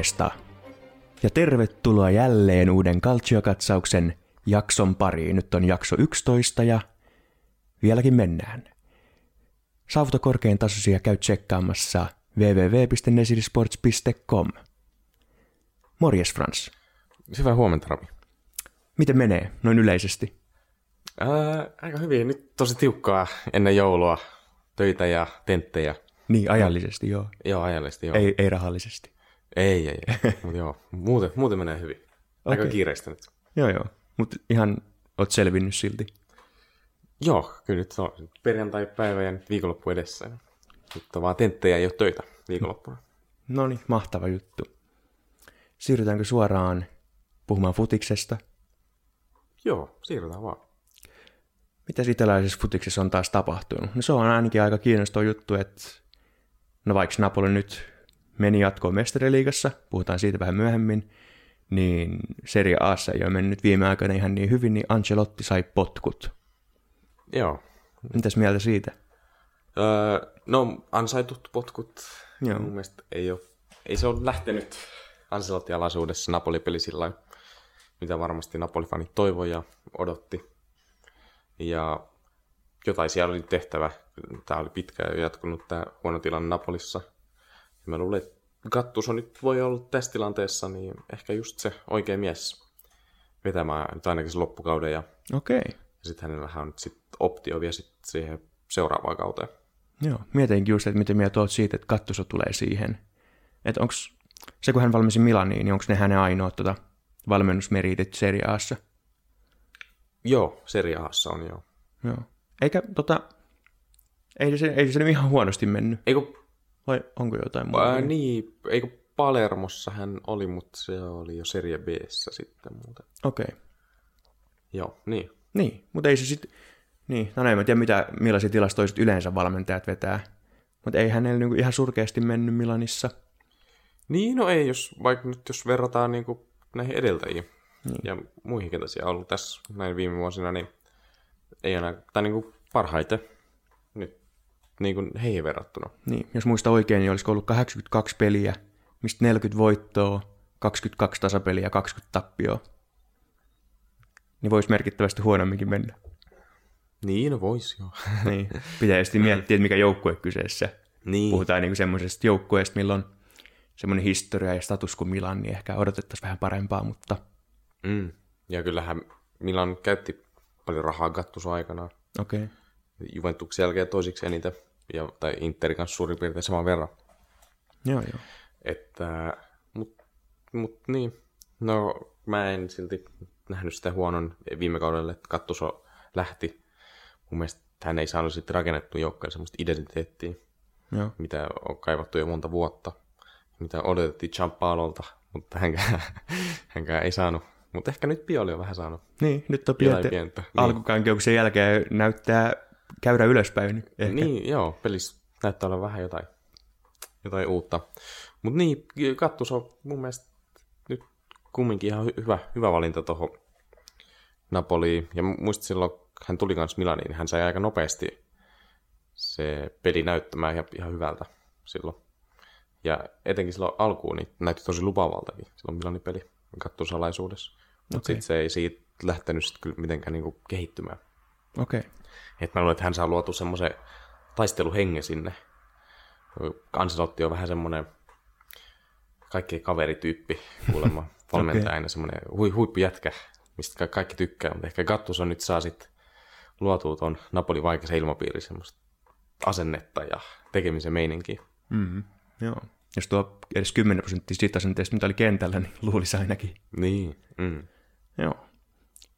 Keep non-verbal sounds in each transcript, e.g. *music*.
Morjesta! Ja tervetuloa jälleen uuden Calcio-katsauksen jakson pariin. Nyt on jakso 11 ja vieläkin mennään. Saavuta korkein tasoisia käy tsekkaamassa www.nesirisports.com. Morjes Frans. Hyvää huomenta, Rami. Miten menee noin yleisesti? Ää, aika hyvin. Nyt tosi tiukkaa ennen joulua. Töitä ja tenttejä. Niin, ajallisesti joo. Joo, ajallisesti joo. Ei, ei rahallisesti. Ei, ei. ei. *laughs* Mutta joo, muuten, muuten menee hyvin. Aika Okei. kiireistä nyt. Joo, joo. Mutta ihan oot selvinnyt silti. Joo, kyllä nyt on perjantai-päivä ja nyt viikonloppu edessä. Nyt on vaan tenttejä ei ole töitä viikonloppuna. No niin, mahtava juttu. Siirrytäänkö suoraan puhumaan futiksesta? Joo, siirrytään vaan. Mitä italaisessa futiksessa on taas tapahtunut? No se on ainakin aika kiinnostava juttu, että no vaikka Napoli nyt meni jatkoon mestariliigassa, puhutaan siitä vähän myöhemmin, niin Serie Aassa ei ole mennyt viime aikoina ihan niin hyvin, niin Ancelotti sai potkut. Joo. Mitäs mieltä siitä? Öö, no, ansaitut potkut. Joo. Mun mielestä ei, ole, ei se ole lähtenyt Ancelotti alaisuudessa Napoli-peli sillä mitä varmasti Napoli-fanit toivoi ja odotti. Ja jotain siellä oli tehtävä. Tämä oli pitkään jo jatkunut tämä huono tilanne Napolissa. Ja mä luulen, että Gattuso nyt voi olla tässä tilanteessa, niin ehkä just se oikea mies vetämään nyt ainakin sen loppukauden. Ja, Okei. ja sitten hänellähän on nyt sit optio vielä sit siihen seuraavaan kauteen. Joo, mietinkin just, että miten mieltä oot siitä, että Kattuso tulee siihen. Että onko se, kun hän valmisi Milaniin, niin onko ne hänen ainoat tota, valmennusmeriitit Serie Aassa? Joo, Serie A:ssa on joo. Joo. Eikä tota, ei se, ei se ihan huonosti mennyt. Eikö, Vai onko jotain muuta? ää, niin, eikö Palermossa hän oli, mutta se oli jo Serie b sitten muuten. Okei. Okay. Joo, niin. Niin, mutta ei se sitten... Niin, no en mä tiedä, mitä, millaisia tilastoja yleensä valmentajat vetää. Mutta ei hänellä niinku ihan surkeasti mennyt Milanissa. Niin, no ei, jos vaikka nyt jos verrataan niin kuin näihin edeltäjiin niin. ja muihin, ketä siellä on ollut tässä näin viime vuosina, niin ei enää, tai niin kuin parhaiten niin kuin heihin verrattuna. Niin, jos muista oikein, niin olisiko ollut 82 peliä, mistä 40 voittoa, 22 tasapeliä ja 20 tappioa. Niin voisi merkittävästi huonomminkin mennä. Niin, no vois joo. *laughs* Niin, pitäisi miettiä, että mikä joukkue kyseessä. niin, Puhutaan niin semmoisesta joukkueesta, millä on semmoinen historia ja status kuin Milan, niin ehkä odotettaisiin vähän parempaa, mutta mm. ja kyllähän Milan käytti paljon rahaa Gattuso aikanaan. okei. Okay. Juventuksen jälkeen toisiksi eniten, ja, tai Interin kanssa suurin piirtein saman verran. Joo, joo. Että, mut, mut niin, no mä en silti nähnyt sitä huonon viime kaudella, että Kattuso lähti. Mun mielestä hän ei saanut sitten rakennettua joukkojen semmoista identiteettiä, joo. mitä on kaivattu jo monta vuotta, mitä odotettiin Champalolta, mutta hänkään, *laughs* hänkään ei saanut. Mutta ehkä nyt Pioli on vähän saanut Niin, nyt on pientä pientä. Niin. alkukankeuksen jälkeen näyttää käydä ylöspäin. Ehkä. Niin, joo, pelissä näyttää olla vähän jotain, jotain uutta. Mutta niin, Kattus on mun mielestä nyt kumminkin ihan hy- hyvä, hyvä valinta tuohon Napoliin. Ja muistin silloin, kun hän tuli kanssa Milaniin, niin hän sai aika nopeasti se peli näyttämään ihan, ihan hyvältä silloin. Ja etenkin silloin alkuun niin näytti tosi lupaavaltakin silloin Milanin peli kattusalaisuudessa. Mutta Okei. sitten se ei siitä lähtenyt sit kyllä mitenkään niinku kehittymään. Okei. Okay. Että mä luulen, että hän saa luotu semmoisen taisteluhengen sinne. Anselotti on vähän semmoinen kaikki kaverityyppi kuulemma *laughs* valmentajana, semmoinen hui, huippujätkä, mistä ka- kaikki tykkää, mutta ehkä Gattuso nyt saa sitten luotua tuon Napoli vaikeassa ilmapiiri semmoista asennetta ja tekemisen meininkiä. Mm, joo. Jos tuo edes 10 prosenttia siitä asenteesta, mitä oli kentällä, niin luulisi ainakin. Niin, mm. Joo.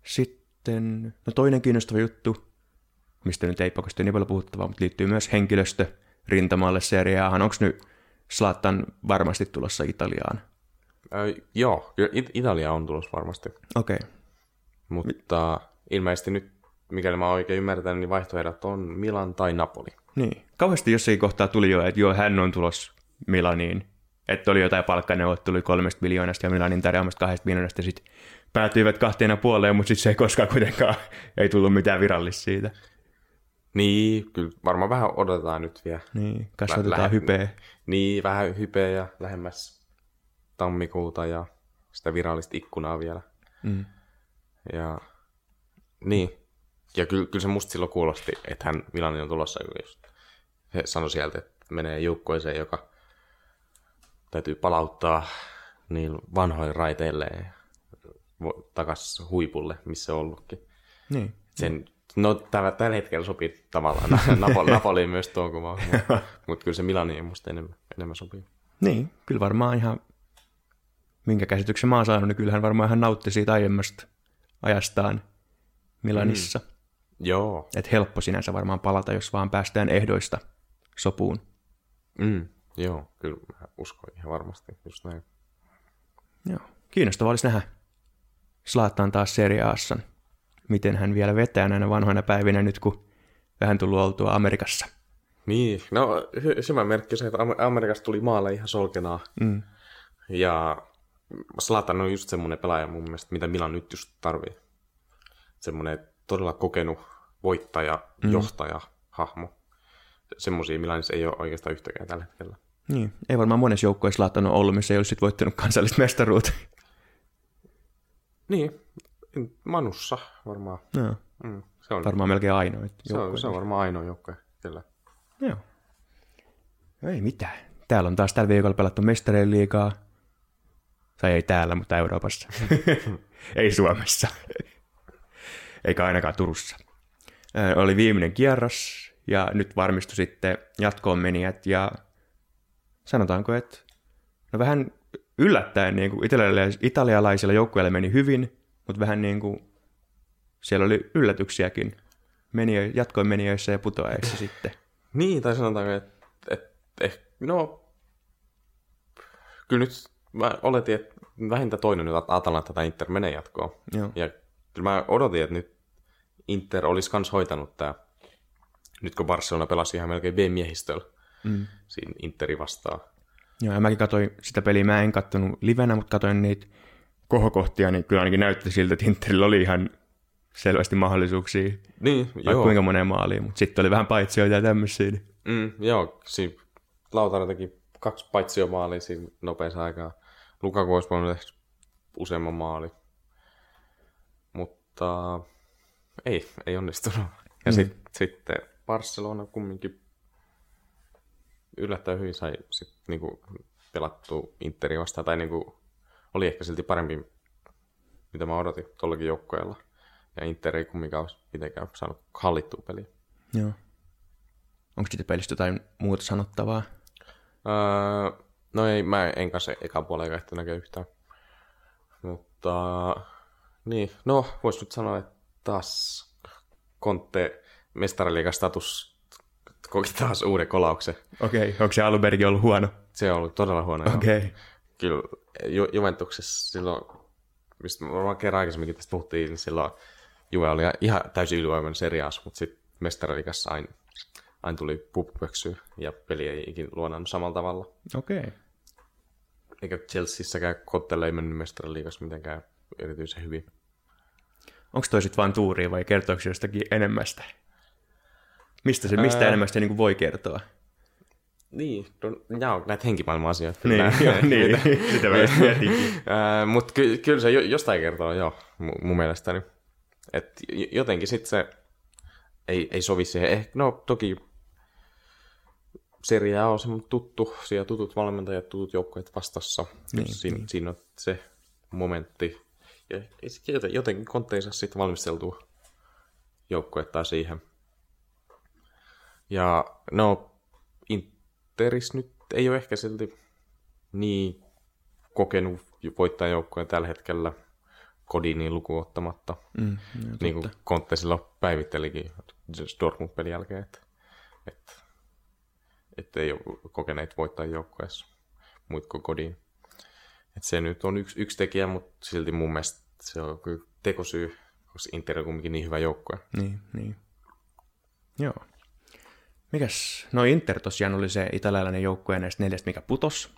Sitten, no toinen kiinnostava juttu, mistä nyt ei pakosti niin paljon puhuttavaa, mutta liittyy myös henkilöstö rintamalle seriaahan. Onko nyt Slattan varmasti tulossa Italiaan? Ö, joo, It- Italia on tulossa varmasti, Okei. Okay. mutta ilmeisesti nyt, mikäli mä oikein ymmärtänyt, niin vaihtoehdot on Milan tai Napoli. Niin. Kauheasti jossakin kohtaa tuli jo, että joo, hän on tulos Milaniin. Että oli jotain palkkaneuvottelua kolmesta miljoonasta ja Milanin tarjoamasta kahdesta miljoonasta ja sitten päätyivät kahteen ja puoleen, mutta sitten se ei koskaan kuitenkaan, ei tullut mitään virallista siitä. Niin, kyllä varmaan vähän odotetaan nyt vielä. Niin, kasvatetaan Lähe- hypeä. Niin, vähän hypeä ja lähemmäs tammikuuta ja sitä virallista ikkunaa vielä. Mm. Ja niin. Ja kyllä, kyllä se musta silloin kuulosti, että hän Milanin on tulossa. Just, he sanoi sieltä, että menee joukkoeseen, joka täytyy palauttaa niin vanhoille raiteille takas huipulle, missä ollutkin. Niin. Sen, no tällä, tällä hetkellä sopii tavallaan *laughs* Napoli, Napoliin myös tuo kuva, mutta mut kyllä se Milaniin musta enemmän, enemmän sopii. Niin, kyllä varmaan ihan, minkä käsityksen mä oon saanut, niin kyllähän varmaan hän nautti siitä aiemmasta ajastaan Milanissa. Mm. Joo. Että helppo sinänsä varmaan palata, jos vaan päästään ehdoista sopuun. Mm, joo, kyllä mä uskon ihan varmasti, just näin. Joo. Kiinnostavaa olisi nähdä Slaattaan taas seriaassa, miten hän vielä vetää näinä vanhoina päivinä nyt, kun vähän tullut oltua Amerikassa. Niin, no hy- hyvä merkki se, että Am- Amerikasta tuli maalle ihan solkenaa. Mm. Ja Slatan on just semmoinen pelaaja mun mielestä, mitä Milan nyt just tarvii. Semmoinen todella kokenut voittaja, mm. johtaja, hahmo. Semmoisia Milanissa ei ole oikeastaan yhtäkään tällä hetkellä. Niin, ei varmaan monessa joukkueessa Zlatan on ollut, missä ei olisi voittanut kansallista mestaruutta. Niin, Manussa varmaan. Joo, Mm, se, on, varmaan melkein ainoa. se, on, se on varmaan ainoa joukkue, kyllä. Joo. No ei mitään. Täällä on taas tällä viikolla pelattu mestareen liigaa. Tai ei täällä, mutta Euroopassa. *laughs* ei Suomessa. Eikä ainakaan Turussa. Ö, oli viimeinen kierros ja nyt varmistui sitten jatkoon menijät ja sanotaanko, että no vähän yllättäen niin kuin italialaisilla joukkueilla meni hyvin, mutta vähän niin kuin siellä oli yllätyksiäkin meniö, jatkoin menijöissä ja putoajissa sitten. Niin, tai sanotaanko, että et, et, no, kyllä nyt mä oletin, että vähintään toinen nyt Atalanta tai Inter menee jatkoon. Joo. Ja kyllä mä odotin, että nyt Inter olisi kans hoitanut tämä, nyt kun Barcelona pelasi ihan melkein B-miehistöllä Mm. siinä Interi vastaan. Joo, ja mäkin katsoin sitä peliä, mä en kattonut livenä, mutta katsoin niitä kohokohtia, niin kyllä ainakin näytti siltä, että Interillä oli ihan selvästi mahdollisuuksia Niin, joo. kuinka moneen maaliin, mutta sitten oli vähän paitsioita ja tämmöisiä. niin- Mm, joo, siinä Lautaro teki kaksi paitsiomaalia siinä nopeassa aikaa. Lukaku olisi voinut tehdä useamman maali. Mutta ei, ei onnistunut. Ja Mm. sit, sitten Barcelona kumminkin yllättäen hyvin sai sit niinku pelattua Interi vastaan. Tai niinku oli ehkä silti parempi, mitä mä odotin tuollakin joukkueella. Ja Inter ei kumminkaan olisi mitenkään saanut hallittua peliä. Joo. Onko siitä pelistä jotain muuta sanottavaa? Öö, no ei, mä en kanssa eka puolen ehtinyt näkee yhtään. Mutta niin, no vois nyt sanoa, että taas Conte mestariliigan status koki taas uuden kolauksen. Okei, okay. onko se Albergi ollut huono? Se on ollut todella huono. Okei. Okay. Kyllä Ju- Juventuksessa silloin, mistä varmaan kerran aikaisemminkin tästä puhuttiin, niin silloin Juve oli ihan täysin ylivoimainen seriaas, mutta sitten mestariliigassa aina, aina tuli pupupöksyä ja peli ei ikinä luonannut samalla tavalla. Okei. Okay. Eikä Chelseassäkään Kottelle ei mennyt mestariliigassa mitenkään erityisen hyvin. Onko toi sitten vaan tuuria vai kertooko jostakin enemmästä? Mistä se, mistä Ää. enemmästä niin voi kertoa? Niin, no, on näitä henkimaailman asioita. Niin, Nää- joo, niin. *laughs* sitä mä just mietinkin. *laughs* Mutta ky- kyllä se jo- jostain kertoo, joo, mu- mun mielestäni. Et jotenkin sitten se ei, ei sovi siihen. Eh, no toki Serie A on semmoinen tuttu, siellä tutut valmentajat, tutut joukkueet vastassa. Niin, Niin, siinä, niin. siinä on se momentti. Ja jotenkin Conte ei saa sitten valmisteltua joukkuetta siihen. Ja no, Interis nyt ei ole ehkä silti niin kokenut voittajajoukkoja tällä hetkellä Kodiniin lukuun ottamatta. Mm, niin kuin Conte silloin päivittelikin Dortmund-pelin jälkeen, että, että, että ei ole kokeneet voittajajoukkoissa muut kuin Kodin. Että se nyt on yksi, yksi tekijä, mutta silti mun mielestä se on kyllä tekosyy, koska Inter on kuitenkin niin hyvä joukkue. Niin, niin. Joo. Mikäs? No Inter tosiaan oli se italialainen joukkue näistä neljästä, mikä putos.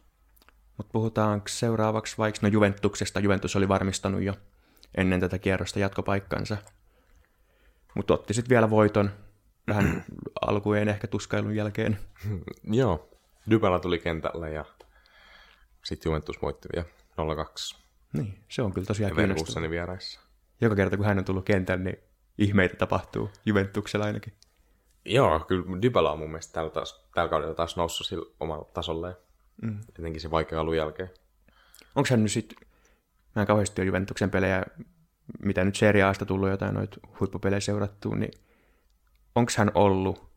Mutta puhutaanko seuraavaksi vaikka no Juventuksesta? Juventus oli varmistanut jo ennen tätä kierrosta jatkopaikkansa. Mutta otti sitten vielä voiton vähän *clears throat* alkujen ehkä tuskailun jälkeen. *clears throat* Joo, Dybala tuli kentälle ja Sitten Juventus voitti vielä 0-2 Niin, se on kyllä tosiaan kiinnostavaa. Vieraissa. Joka kerta, kun hän on tullut kentälle, niin ihmeitä tapahtuu Juventuksella ainakin. Joo, kyllä Dybala on mun mielestä tällä, taas, tällä kaudella taas noussut sillä omalla tasolleen. Mm. Etenkin se vaikea alun jälkeen. Onko hän nyt sitten, mä en kauheasti ole Juventuksen pelejä, mitä nyt Serie Asta tullut jotain noita huippupelejä seurattua, niin onko hän ollut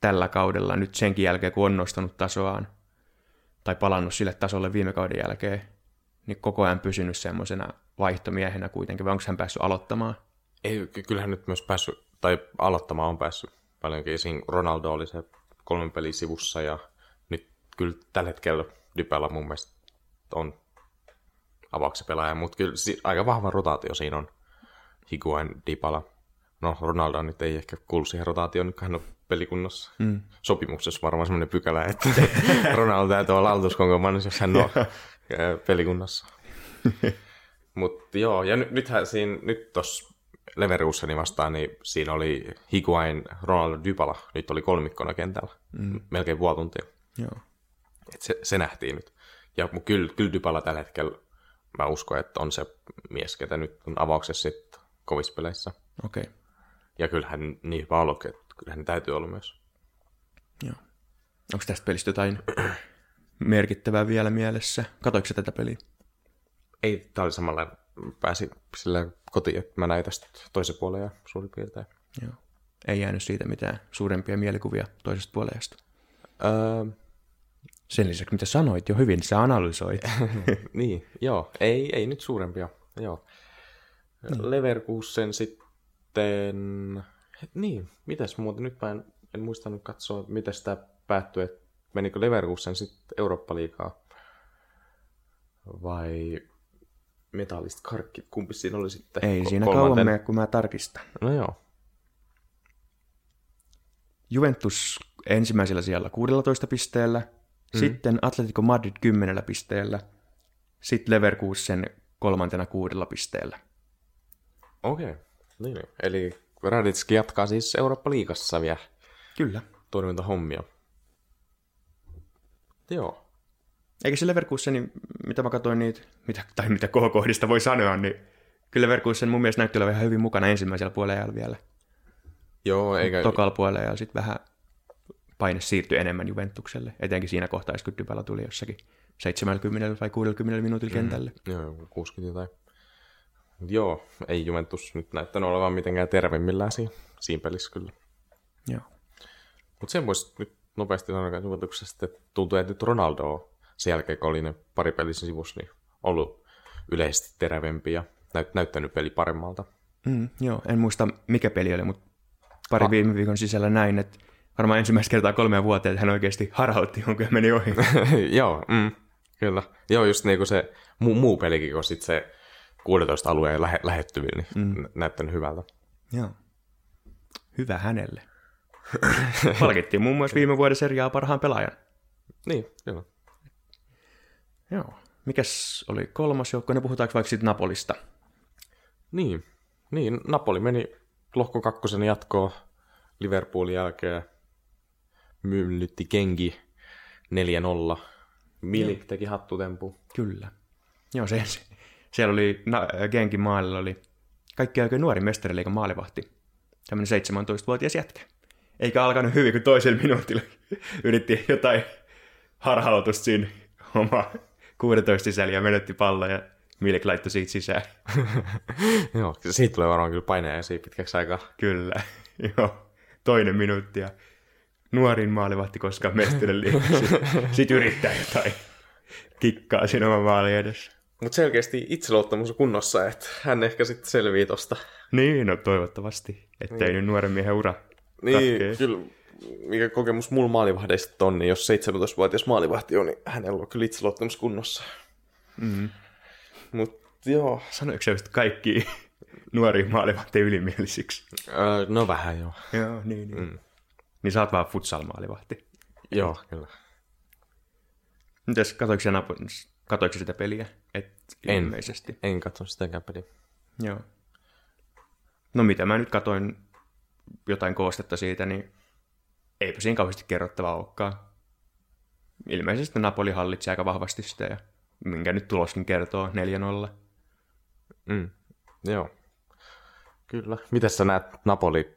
tällä kaudella nyt senkin jälkeen, kun on nostanut tasoaan, tai palannut sille tasolle viime kauden jälkeen, niin koko ajan pysynyt semmoisena vaihtomiehenä kuitenkin, vai onko hän päässyt aloittamaan? Ei, ky- kyllähän nyt myös päässyt, tai aloittamaan on päässyt paljonkin. Siinä Ronaldo oli se kolmen pelin sivussa, ja nyt kyllä tällä hetkellä Dybala mun mielestä on avauksen pelaaja, mutta kyllä aika vahva rotaatio siinä on Higuain Dybala. No, Ronaldo nyt ei ehkä kuulu siihen rotaatioon, nyt hän on pelikunnossa. Mm. Sopimuksessa varmaan semmoinen pykälä, että *laughs* Ronaldo täytyy olla aloituskonkomannissa, jos hän on ää, pelikunnossa. *laughs* Mutta joo, ja nyt, nythän siinä, nyt tuossa Leverkusenin vastaan, niin siinä oli Higuain, Ronaldo, Dybala. Nyt oli kolmikkona kentällä. Mm. Melkein puoli tuntia. Joo. Et se, se, nähtiin nyt. Ja kyllä, kyllä Dybala tällä hetkellä, mä uskon, että on se mies, ketä nyt on avauksessa sitten kovissa peleissä. Okei. Okay. Ja kyllähän niin hyvä ollut, että kyllähän täytyy olla myös. Joo. Onko tästä pelistä jotain merkittävää vielä mielessä? Katoiko tätä peliä? Ei, tää oli samalla, pääsi sillä kotiin, että mä näin tästä toisen puolen ja suurin piirtein. Joo. Ei jäänyt siitä mitään suurempia mielikuvia toisesta puolesta. Öö, Sen lisäksi, mitä sanoit jo hyvin, sä analysoit. *laughs* niin, joo, ei, ei nyt suurempia, joo. Niin. Leverkusen sitten, niin, mitäs muuten, nyt mä en, en muistanut katsoa, miten sitä päättyi, että menikö Leverkusen sitten Eurooppa-liigaa vai Metallist Karkki, kumpi siinä oli sitten? Ei ko- siinä kolmanten? kauan mene, kun mä tarkistan. No joo, Juventus ensimmäisellä sijalla 16 pisteellä, mm. sitten Atletico Madrid 10 pisteellä, sitten Leverkusen kolmantena kuudella pisteellä. okei. Okay. Niin, niin. eli Raditski jatkaa siis Eurooppa-liigassa vielä Kyllä. toimintahommia. Joo. Eikä se Leverkusen, mitä mä katsoin niitä, mitä, tai mitä kohokohdista voi sanoa, niin kyllä Leverkusen mun mielestä näytti olevan ihan hyvin mukana ensimmäisellä puolella vielä. Joo, eikä... Tokalla puolella ja sitten vähän paine siirtyi enemmän Juventukselle, etenkin siinä kohtaa, kun Dybala tuli jossakin 70 vai 60 minuutilla kentälle. Joo, 60 tai... Joo, ei Juventus nyt näyttänyt olevan mitenkään terveimmillään siinä, siinä pelissä kyllä. Joo. Mutta sen voisi nyt nopeasti sanoa Juventuksesta, että tuntuu, että nyt Ronaldo on sen jälkeen, kun oli ne pari pelissä sivussa, niin ollut yleisesti terävempi ja näyt, näyttänyt peli paremmalta. Mm, joo, en muista mikä peli oli, mutta pari viime viikon sisällä näin, että varmaan ensimmäistä kertaa kolmeen vuoteen, että hän oikeasti harhautti jonkun ja meni ohi. *laughs* Joo, mm, kyllä. Joo, just niin kuin se muu, muu pelikin, kun sit se 16 alueen lähe, lähettyvillä, niin mm. näyttänyt hyvältä. Joo. Hyvä hänelle. *laughs* Palkittiin muun muassa viime vuoden seriaa parhaan pelaajan. Niin, kyllä. Joo. Mikäs oli kolmas joukko? Ne puhutaanko vaikka siitä Napolista? Niin, niin Napoli meni lohko kakkosen jatkoon Liverpoolin jälkeen. Myllytti Kengi 4-0. Milik teki hattutempu. Kyllä. Joo, se, se siellä oli, na, Genkin maalilla oli kaikki oikein nuori mestariliikan maalivahti. Tämmöinen 17-vuotias jätkä. Eikä alkanut hyvin, kun toisella minuutilla *laughs* yritti jotain harhautusta siinä oma 16 sisällä ja menetti pallon ja Milik laittoi siitä sisään. *laughs* Joo, siitä tulee varmaan kyllä paineja pitkäksi aikaa. Kyllä, *laughs* joo. Toinen minuutti ja nuorin maalivahti koskaan mestarin liigassa. *laughs* Sitten sit yrittää jotain kikkaa siinä oman maalin edessä. Mutta selkeästi itseluottamus on kunnossa, että hän ehkä sitten selvii tosta. Niin, no toivottavasti, ettei niin. nyt nuoren miehen ura Niin, katkee. kyllä mikä kokemus mulla maalivahdeista on, niin jos 17-vuotias maalivahti on, niin hänellä on kyllä itseluottamus kunnossa. Mm. Mutta joo, Sanoiko se just kaikki nuoria maalivahteja ylimielisiksi? öö, no vähän joo. Joo, niin, niin. Mm. Niin sä oot vaan futsal-maalivahti. Joo, kyllä. Mites, katoiko sä, Napo- katoiko sä sitä peliä? Et En. ilmeisesti. En katso sitäkään peliä. Joo. No mitä mä nyt katoin jotain koostetta siitä, niin eipä siinä kauheasti kerrottavaa olekaan. ilmeisesti Napoli hallitsi aika vahvasti sitä, ja minkä nyt tuloskin kertoo 4-0. Mm. Joo. Kyllä. Miten sä näet Napoli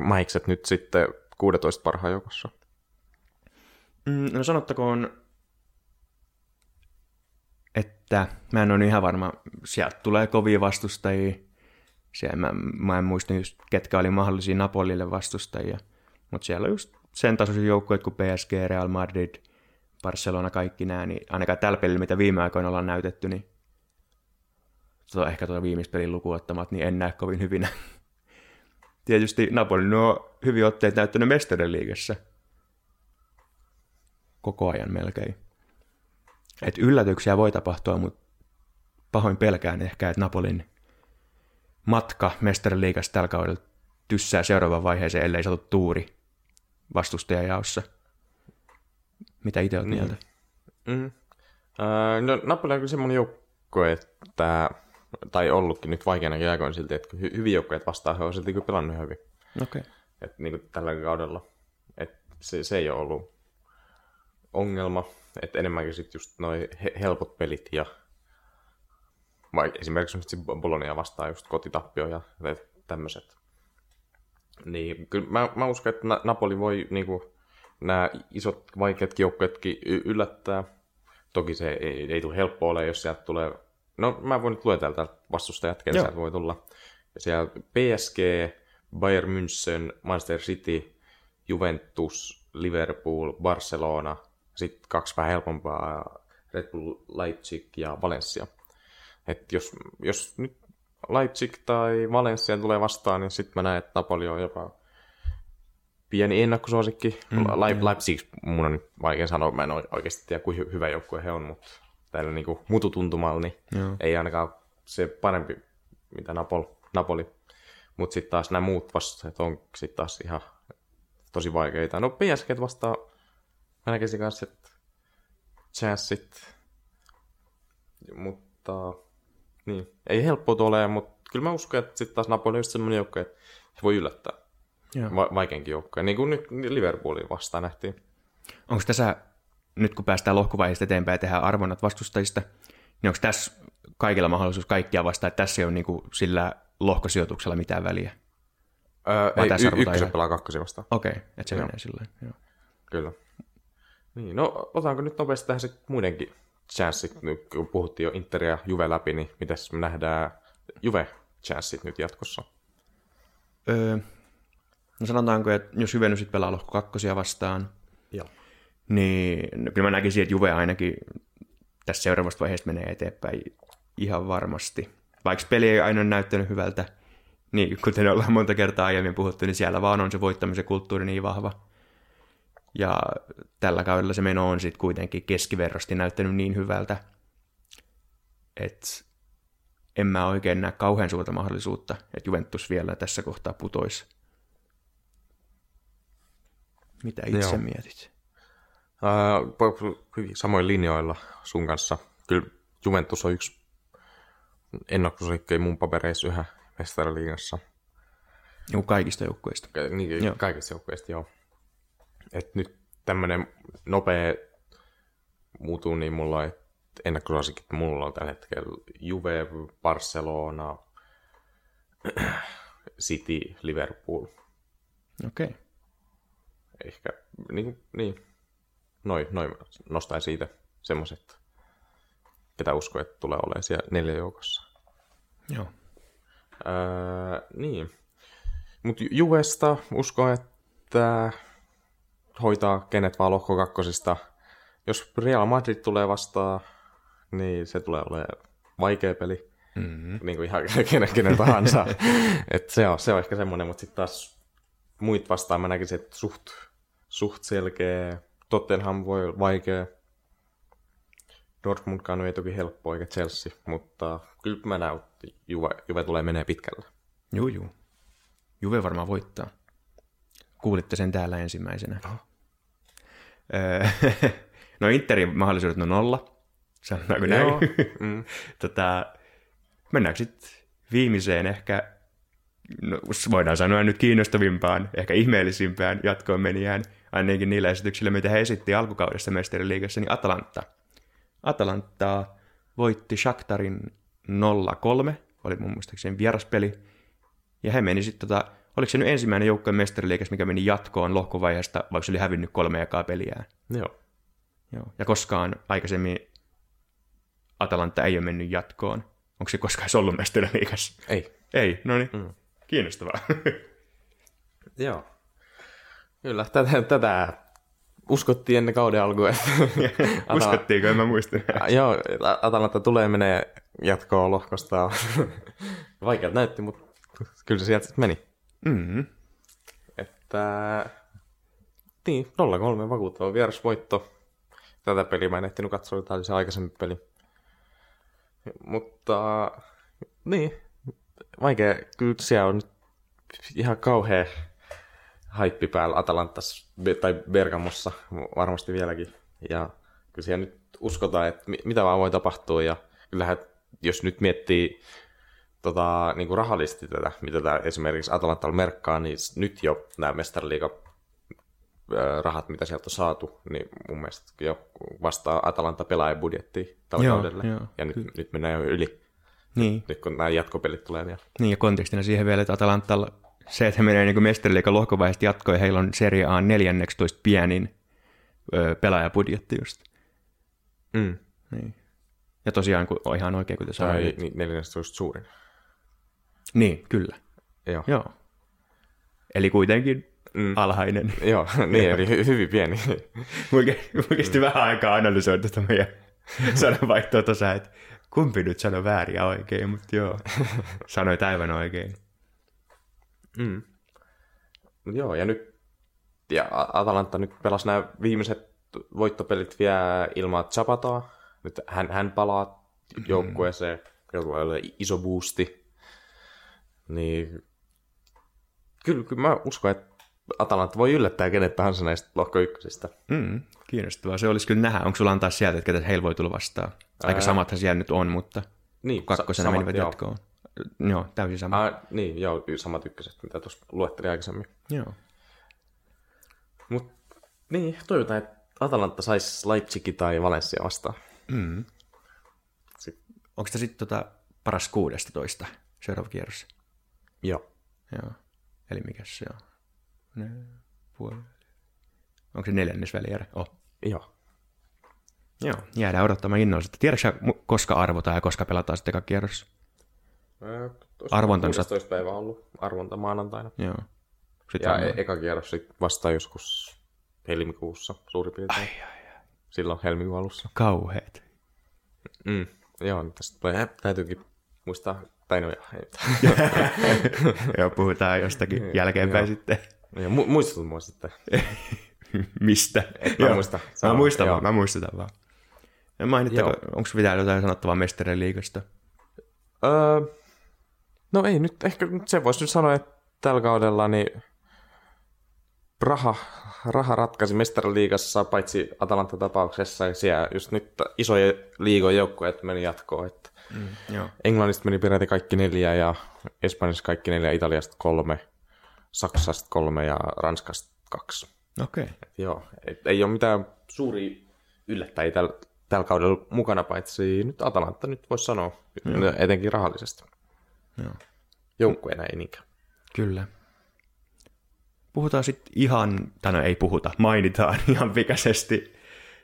mahikset nyt sitten 16 parhaan joukossa? Mm, no sanottakoon, että mä en ole ihan varma, sieltä tulee kovia vastustajia. Siellä mä, mä en muista just, ketkä oli mahdollisia Napolille vastustajia. Mutta siellä just sen tasoisia joukkueet kuin PSG, Real Madrid, Barcelona, kaikki nämä, niin ainakaan tällä pelillä, mitä viime aikoina ollaan näytetty, niin tuo, ehkä tuota viimeistä pelin lukuun ottamat, niin en näe kovin hyvinä. *laughs* Tietysti Napoli nuo hyvin otteet näyttänyt mestarien liigassa. Koko ajan melkein. Et yllätyksiä voi tapahtua, mutta pahoin pelkään ehkä, että Napolin matka mestarien liigassa tällä kaudella tyssää seuraavaan vaiheeseen, ellei saatu tuuri vastustajajaossa. Mitä itse olet niin. mieltä? Mm. Äh, no, Napoli on kyllä semmoinen joukko, että tai ollutkin nyt vaikeana aikoina silti, että hy- hyvin joukkoja vastaan he on silti kyllä pelannut hyvin. Okei. Okay. Et niin kuin tällä kaudella. Et se, se ei ole ollut ongelma, että enemmänkin sitten just noin he- helpot pelit ja vai esimerkiksi nyt Bologna vastaan just kotitappio ja tämmöiset. Niin, kyllä mä, mä uskon, että Napoli voi niinku, nämä isot vaikeatkin joukkueetkin yllättää. Toki se ei, ei tule helppoa ole, jos sieltä tulee No mä voin nyt luetella vastustajat, ketä sieltä voi tulla. Ja siellä PSG, Bayern München, Manchester City, Juventus, Liverpool, Barcelona, sitten kaksi vähän helpompaa, Red Bull Leipzig ja Valencia. Et jos, jos nyt Leipzig tai Valencia tulee vastaan, niin sitten mä näen, että Napoli on jopa pieni ennakkosuosikki. Mm, Leipzig mun on vaikea sanoa, mä en oikeasti tiedä, kuinka hyvä joukkue he on, mutta tällä niin kuin mututuntumalla, niin Joo. ei ainakaan se parempi, mitä Napoli. Napoli. Mutta sitten taas nämä muut vastustajat on sitten taas ihan tosi vaikeita. No PSG vastaa, mä näkisin kanssa, että chanssit, mutta niin, ei helppoa ole, mutta kyllä mä uskon, että sitten taas Napoli on just semmoinen joukko, että se voi yllättää. Va- vaikeinkin joukkoja, niin kuin nyt Liverpoolin vastaan nähtiin. Onko tässä nyt kun päästään lohkovaiheesta eteenpäin ja tehdään arvonnat vastustajista, niin onko tässä kaikilla mahdollisuus kaikkia vastaan, että tässä ei ole niin kuin sillä lohkosijoituksella mitään väliä? Öö, ei, y- ykkösen pelaa kakkosia vastaan. Okei, okay, että se joo. menee silleen. Joo. Kyllä. Niin, no otanko nyt nopeasti tähän sitten muidenkin chanssit, nyt kun puhuttiin jo Inter ja Juve läpi, niin mitäs me nähdään Juve chanssit nyt jatkossa? Öö, no sanotaanko, että jos Juve nyt pelaa lohko kakkosia vastaan, Joo niin no, kyllä mä näkisin, että Juve ainakin tässä seuraavasta vaiheesta menee eteenpäin ihan varmasti. Vaikka peli ei aina näyttänyt hyvältä, niin kuten ollaan monta kertaa aiemmin puhuttu, niin siellä vaan on se voittamisen kulttuuri niin vahva. Ja tällä kaudella se meno on sitten kuitenkin keskiverrosti näyttänyt niin hyvältä, että en mä oikein näe kauhean suurta mahdollisuutta, että Juventus vielä tässä kohtaa putoisi. Mitä itse Joo. mietit? hyvin samoin linjoilla sun kanssa. Kyllä Juventus on yksi ennakkosuosikkeja mun papereissa yhä mestariliigassa. Joo, kaikista joukkueista. Ka- niin, joo. kaikista joukkueista, joo. Et nyt tämmöinen nopea muutu, niin mulla on ennakkosuosikit, mulla on tällä hetkellä Juve, Barcelona, *clears throat* City, Liverpool. Okei. Okay. Ehkä, niin, niin noin, noi nostaa siitä semmoiset, ketä uskoo, että tulee olemaan siellä neljä joukossa. Joo. Öö, niin. Mutta Juvesta uskon, että hoitaa kenet vaan lohko kakkosista. Jos Real Madrid tulee vastaan, niin se tulee olemaan vaikea peli. Mm-hmm. Niin kuin ihan *laughs* kenen, kenen tahansa. *laughs* Et se, on, se on ehkä semmoinen, mutta sitten taas muit vastaan mä näkisin, että suht, suht selkeä Tottenham voi olla vaikea. Dortmundkaan ei toki helppo eikä Chelsea, mutta kyllä mä näen, että Juve, Juve tulee menee pitkälle. Juu, juu. Juve varmaan voittaa. Kuulitte sen täällä ensimmäisenä. Oh. *laughs* no Interin mahdollisuudet on nolla, sanotaanko näin. Joo. *laughs* Mm. tota, mennäänkö sitten viimeiseen ehkä, no, voidaan sanoa nyt kiinnostavimpaan, ehkä ihmeellisimpään jatkoon menijään ainakin niillä esityksillä, mitä he esitti alkukaudessa mestariliigassa, niin Atalanta. Atalanta voitti Shakhtarin 0-3, oli mun muistaakseni vieraspeli, ja he meni sitten tota, oliko se nyt ensimmäinen joukkojen mestariliikas, mikä meni jatkoon lohkovaiheesta, vaikka se oli hävinnyt kolme ekaa peliään. Joo. Joo. Ja koskaan aikaisemmin Atalanta ei ole mennyt jatkoon. Onko se koskaan ollut mestariliigassa? Ei. Ei, no niin. Mm. Kiinnostavaa. *laughs* Joo. Kyllä, tätä, tätä uskottiin ennen kauden alkua. Että *laughs* Uskottiinko, en mä muista. *laughs* Joo, Atalanta tulee menee jatkoon lohkosta. Vaikeat näytti, mutta kyllä se sieltä meni. Mm-hmm. Että niin, 0-3 vakuuttava vierasvoitto. Tätä peliä mä en ehtinyt katsoa, tämä oli se aikaisempi peli. Mutta niin, vaikea. Kyllä siellä on ihan kauhea haippi päällä Atalantas tai Bergamossa varmasti vieläkin. Ja kyllä siellä nyt uskotaan, että mitä vaan voi tapahtua. Ja kyllähän, jos nyt miettii tota, niin kuin rahallisesti tätä, mitä tämä esimerkiksi Atalantalla merkkaa, niin nyt jo nämä mestariliiga rahat, mitä sieltä on saatu, niin mun mielestä jo vastaa Atalanta pelaajabudjettia tällä joo, kaudella. Joo, ja nyt, nyt mennään jo yli. Niin. Nyt kun nämä jatkopelit tulee vielä. Niin, ja kontekstina siihen vielä, että Atalantalla se, että he menee niin mestariliikan lohkovaiheesta jatkoon, ja heillä on Serie A 14 pienin ö, pelaajabudjetti just. Mm. Niin. Ja tosiaan kun on ihan oikein, kuten sanoit. Niin, 14 suurin. Niin, kyllä. Joo. Joo. Eli kuitenkin mm. alhainen. *laughs* Joo, niin, eli hy- hyvin pieni. *laughs* Mulla kesti mm. vähän aikaa analysoida tätä meidän *laughs* sananvaihtoa tuossa, että kumpi nyt sanoi väärin ja oikein, mutta joo, sanoi aivan oikein. Mm. Joo, ja nyt ja Atalanta nyt pelasi nämä viimeiset voittopelit vielä ilman Zapataa. Nyt hän, hän palaa mm. joukkueeseen, jolla tulee iso boosti. Niin kyllä, kyllä mä uskon, että Atalanta voi yllättää kenet tahansa näistä lohko ykkösistä. Mm, kiinnostavaa. Se olisi kyllä nähdä. Onko sulla antaa sieltä, että ketä heillä voi tulla vastaan? Aika samathan siellä nyt on, mutta niin, kakkosena sa- menivät joo. jatkoon. Joo, täysin sama. Ah, niin, joo, samat ykköset, mitä tuossa luettelin aikaisemmin. Joo. Mut niin, toivotaan, että Atalanta saisi Leipzig tai Valencia vastaan. Mm. Onko tämä sitten tota paras 16 seuraava kierros? Joo. Joo. Eli mikä se on? Ne, puoli. Onko se neljännes välierä? Oh. Joo. Joo, jäädään odottamaan innolla. Tiedätkö koska arvotaan ja koska pelataan sitten eka kierros? Arvontansa. 16 päivä ollut arvonta maanantaina. Joo. Sitten ja e- eka kierros sitten vasta joskus helmikuussa suurin piirtein. Ai, ai, ai. Silloin helmikuun alussa. Kauheet. Mm. Joo, tästä täytyykin muistaa tai no *laughs* Joo, puhutaan jostakin jälkeenpäin sitten. Joo, mu- muistutut mua sitten. *laughs* Mistä? Et mä muista. Mä muistan, vaan, mä muistutan vaan. Mainittako, onko pitää jotain sanottavaa mestarien liikasta? Öö, no ei nyt, ehkä se voisi nyt sanoa, että tällä kaudella niin raha, raha ratkaisi mestariliigassa, paitsi Atalanta-tapauksessa, ja siellä just nyt isoja liigojen joukkoja meni jatkoon, että Mm, joo. Englannista meni peräti kaikki neljä ja Espanjasta kaikki neljä, Italiasta kolme, Saksasta kolme ja Ranskasta kaksi. Okei. Okay. Joo, et ei ole mitään suuria yllättäjiä tällä, tällä kaudella mukana, paitsi nyt Atalanta nyt voisi sanoa, joo. etenkin rahallisesti. Joo. Joukkueena ei niinkään. Kyllä. Puhutaan sitten ihan, tai no ei puhuta, mainitaan *laughs* ihan pikaisesti,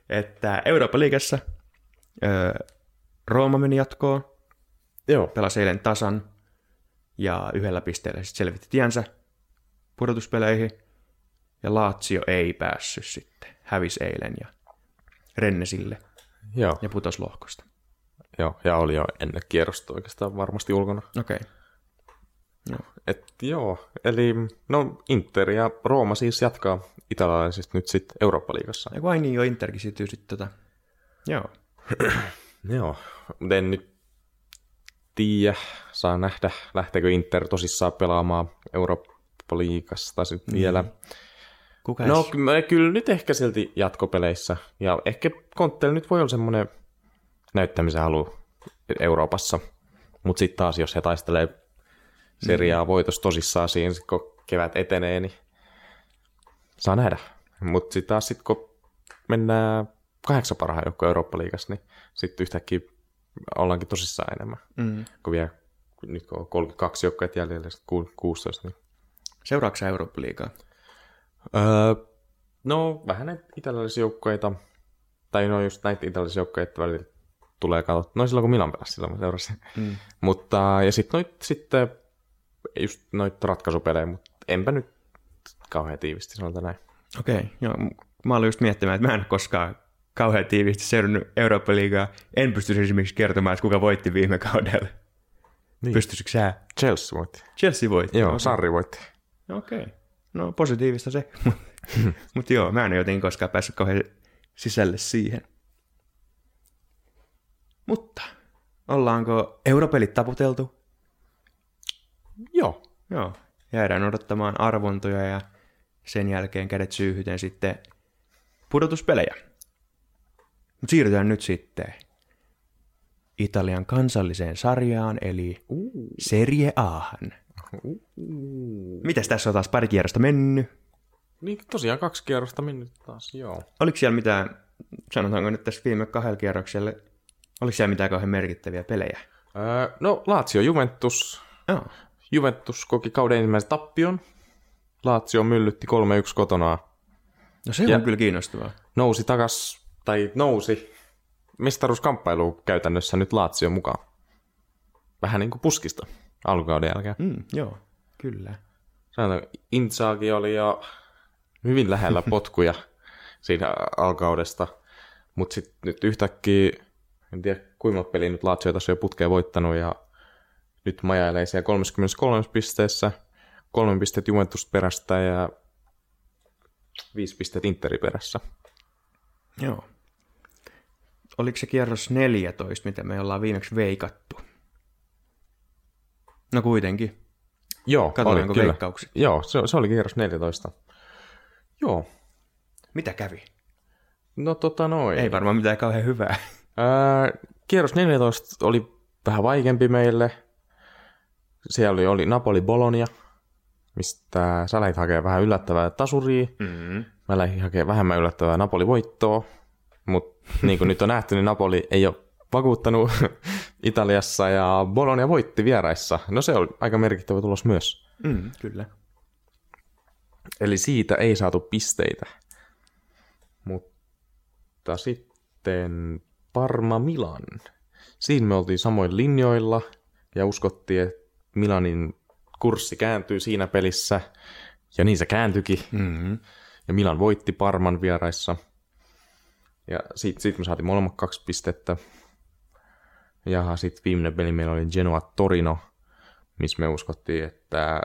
että Euroopan liigassa Rooma meni jatkoon. Joo. Pelasi eilen tasan ja yhdellä pisteellä sitten selvitti tiensä pudotuspeleihin. Ja Lazio ei päässyt sitten. Hävisi eilen ja Rennesille Joo. ja putos lohkosta. Joo, ja oli jo ennen kierrosta oikeastaan varmasti ulkona. Okei. Okay. Joo. Et joo, eli no Inter ja Rooma siis jatkaa italialaisista nyt sitten Eurooppa-liigassa. Ja vain niin jo Interkin sitten tota. Joo. Joo, mutta en nyt tiedä, saa nähdä, lähteekö Inter tosissaan pelaamaan Eurooppa-liigasta sitten mm. vielä. Kuka no ky- kyllä nyt ehkä silti jatkopeleissä. Ja ehkä Konttel nyt voi olla semmoinen näyttämisen halu Euroopassa. Mutta sitten taas, jos he taistelee seriaa mm. voitos tosissaan siinä, kun kevät etenee, niin saa nähdä. Mutta sitten taas sit, kun mennään kahdeksan parhaan joukkoon Eurooppa-liigassa, niin sitten yhtäkkiä ollaankin tosissaan enemmän. Mm. Kun vielä nyt kun on 32 joukkoa jäljellä, sitten ku- 16, niin Seuraatko sä Eurooppa-liigaa? Öö, no, vähän näitä italialaisia joukkoita, tai no just näitä italialaisia joukkoja välillä tulee katsottua. No silloin kun Milan pelasi, silloin mä seurasin. Mm. *laughs* Mutta, ja sitten noit, sitten just noita ratkaisupelejä, mutta enpä nyt kauhean tiivisti sanotaan näin. Okei, okay, joo. Mä olin just miettimään, että mä en koskaan kauhean tiiviisti seurannut Eurooppa-liigaa. En pystyisi esimerkiksi kertomaan, että kuka voitti viime kaudella. Niin. Pystyisikö sä? Chelsea voitti. Chelsea voitti. Joo. Sarri voitti. Okei. Okay. No positiivista se. *laughs* Mutta joo, mä en jotenkin koskaan päässyt kauhean sisälle siihen. Mutta ollaanko europelit taputeltu? Joo. Joo. Jäädään odottamaan arvontoja ja sen jälkeen kädet syyhyten sitten pudotuspelejä. Mutta siirrytään nyt sitten Italian kansalliseen sarjaan, eli Serie Ahan. Mitäs tässä on taas pari kierrosta mennyt? Niin tosiaan kaksi kierrosta mennyt taas, joo. Oliko siellä mitään, sanotaanko nyt tässä viime kahdella kierroksella, oliko siellä mitään kauhean merkittäviä pelejä? Öö, no, Lazio Juventus. Joo. Juventus koki kauden ensimmäisen tappion. Lazio myllytti 3-1 kotona. No se Ja- on kyllä kiinnostavaa. Nousi takas, tai nousi mestaruuskamppailuun käytännössä nyt Lazio mukaan. Vähän niin kuin puskista alkukauden jälkeen. Mm, joo, kyllä. Sanotaan, Inzaghi oli jo hyvin lähellä *laughs* potkuja siinä alkaudesta, mutta sitten nyt yhtäkkiä, en tiedä kuinka peliä nyt Lazio tässä on jo putkeen voittanut ja nyt majailee siellä 33 pisteessä, kolme pistettä Juventus perästä ja viisi pistettä Interi perässä. Joo. Oliko se kierros 14, mitä me ollaan viimeksi veikattu? No kuitenkin. Joo, Katsotaanko oli, kyllä. Joo, se, se oli kierros 14. Joo, Mitä kävi? no tota noin. Ei varmaan mitään kauhean hyvää. Ää, kierros 14 oli vähän vaikeampi meille. Siellä oli, oli Napoli Bologna, mistä sä lähdit hakemaan vähän yllättävää tasuria. Mm-hmm. Mä lähdin hakemaan vähemmän yllättävää Napoli voittoa. Mutta niin kuin nyt on nähty, niin Napoli ei ole vakuuttanut *laughs* Italiassa ja Bologna voitti vieraissa. No se oli aika merkittävä tulos myös. Mm, kyllä. Eli siitä ei saatu pisteitä. Mutta sitten Parma Milan. Siinä me oltiin samoin linjoilla ja uskottiin, että Milanin kurssi kääntyy siinä pelissä. Ja niin se kääntyikin. Mm-hmm. Ja Milan voitti Parman vieraissa. Ja sitten sit me saatiin molemmat kaksi pistettä. Ja sitten viimeinen peli meillä oli Genoa Torino, missä me uskottiin, että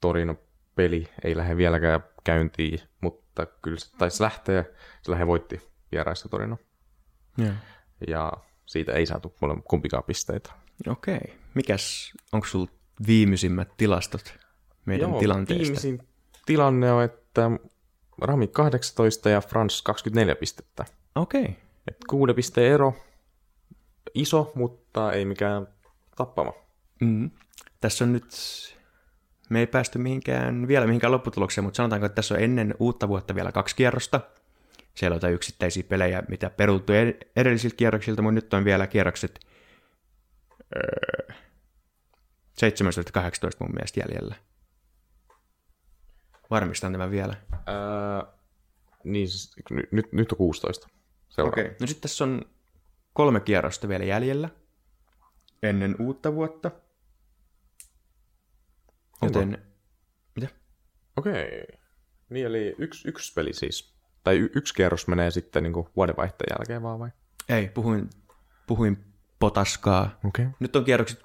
Torino-peli ei lähde vieläkään käyntiin, mutta kyllä se taisi lähteä. Se lähde voitti vieraissa Torino. Joo. Ja siitä ei saatu kumpikaan pisteitä. Okei. Mikäs, onko sulla viimeisimmät tilastot meidän Joo, tilanteesta? Viimeisin tilanne on, että Rami 18 ja Frans 24 pistettä. Okei. Et kuuden pisteen ero, iso, mutta ei mikään tappama. Mm. Tässä on nyt, me ei päästy mihinkään, vielä mihinkään lopputulokseen, mutta sanotaanko, että tässä on ennen uutta vuotta vielä kaksi kierrosta. Siellä on jotain yksittäisiä pelejä, mitä peruttu ed- edellisiltä kierroksilta, mutta nyt on vielä kierrokset öö, 17-18 mun mielestä jäljellä. Varmistan tämän vielä. Ää, niin, siis, nyt, nyt, nyt on 16. Seuraava. Okei. Okay. No sitten tässä on kolme kierrosta vielä jäljellä ennen uutta vuotta. Joten, mitä? Okei. Niin eli yksi, yksi peli siis. Tai y, yksi kierros menee sitten niin vuodenvaihteen jälkeen vaan vai? Ei, puhuin, puhuin potaskaa. Okei. Okay. Nyt on kierrokset 16-17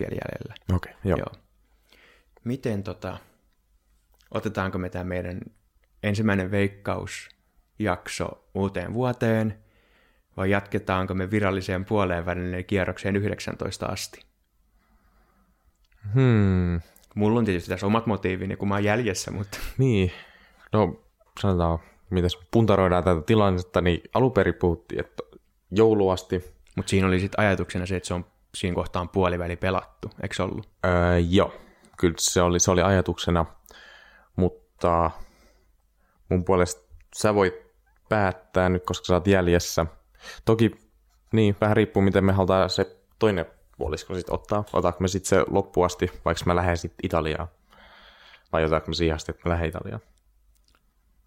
vielä jäljellä. Okei, okay, joo. Joo. Miten tota, otetaanko me tämä meidän ensimmäinen veikkausjakso uuteen vuoteen, vai jatketaanko me viralliseen puoleen välinen kierrokseen 19 asti? Hmm. Mulla on tietysti tässä omat motiivini, kun mä oon jäljessä, mutta Niin. No, sanotaan, mitäs puntaroidaan tätä tilannetta, niin alun perin puhuttiin, että jouluasti. Mutta siinä oli sitten ajatuksena se, että se on siinä kohtaan puoliväli pelattu, eikö se ollut? Öö, joo, kyllä se oli, se oli ajatuksena, mutta mun puolesta sä voit päättää nyt, koska sä oot jäljessä. Toki, niin, vähän riippuu, miten me halutaan se toinen puolisko sitten ottaa. Otaanko me sitten se loppuun asti, vaikka mä lähden sitten Italiaan? Vai otaanko me siihen asti, että mä lähden Italiaan?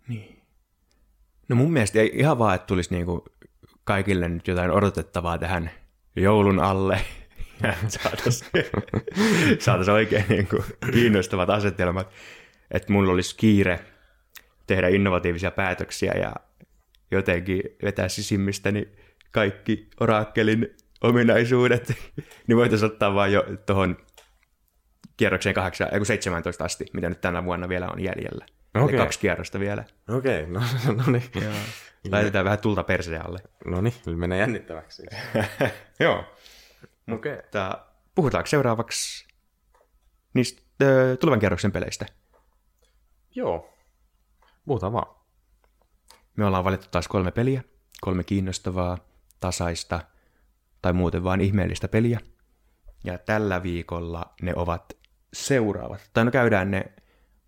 Niin. No mun mielestä ei ihan vaan, että tulisi niinku kaikille nyt jotain odotettavaa tähän joulun alle. *laughs* Saataisiin *laughs* saatais oikein niinku kiinnostavat asetelmat. Että mulla olisi kiire tehdä innovatiivisia päätöksiä ja jotenkin vetää sisimmistäni kaikki oraakkelin ominaisuudet, *laughs* niin voitaisiin ottaa vaan jo tuohon kierrokseen 8, 17 asti, mitä nyt tänä vuonna vielä on jäljellä. Okay. kaksi kierrosta vielä. Okei, okay, no, *laughs* no niin. Joo. Laitetaan vähän tulta perseen alle. No niin, nyt menee jännittäväksi. *laughs* Joo. Okay. Mutta puhutaanko seuraavaksi niistä ö, tulevan kierroksen peleistä? Joo. Puhutaan vaan. Me ollaan valittu taas kolme peliä. Kolme kiinnostavaa, tasaista tai muuten vaan ihmeellistä peliä. Ja tällä viikolla ne ovat seuraavat. Tai no käydään ne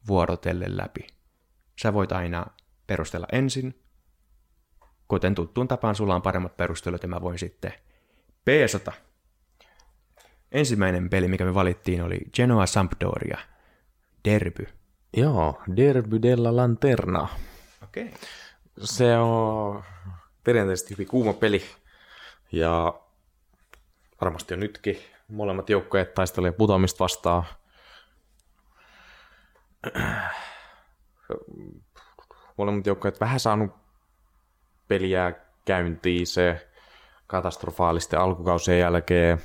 vuorotellen läpi. Sä voit aina perustella ensin. Kuten tuttuun tapaan, sulla on paremmat perustelut ja mä voin sitten peesata. Ensimmäinen peli, mikä me valittiin, oli Genoa Sampdoria. Derby. Joo, Derby della Lanterna. Okei. Okay. Se on perinteisesti hyvin kuuma peli. Ja varmasti on nytkin. Molemmat joukkueet taistelee putoamista vastaan. Molemmat joukkueet vähän saanut peliä käyntiin se katastrofaalisten alkukausien jälkeen.